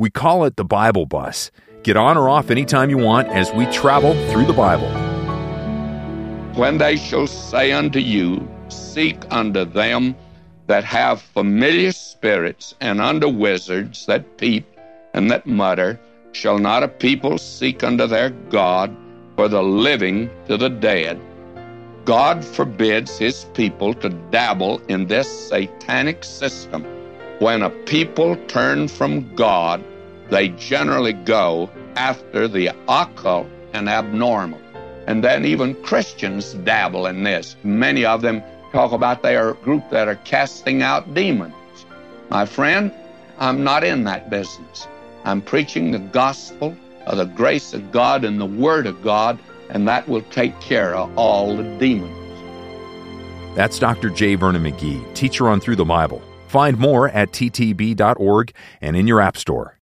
We call it the Bible Bus. Get on or off anytime you want as we travel through the Bible. When they shall say unto you, Seek unto them that have familiar spirits, and unto wizards that peep and that mutter, shall not a people seek unto their God for the living to the dead? God forbids his people to dabble in this satanic system. When a people turn from God, they generally go after the occult and abnormal. And then even Christians dabble in this. Many of them talk about they are a group that are casting out demons. My friend, I'm not in that business. I'm preaching the gospel of the grace of God and the Word of God, and that will take care of all the demons. That's Dr. J. Vernon McGee, teacher on Through the Bible. Find more at ttb.org and in your App Store.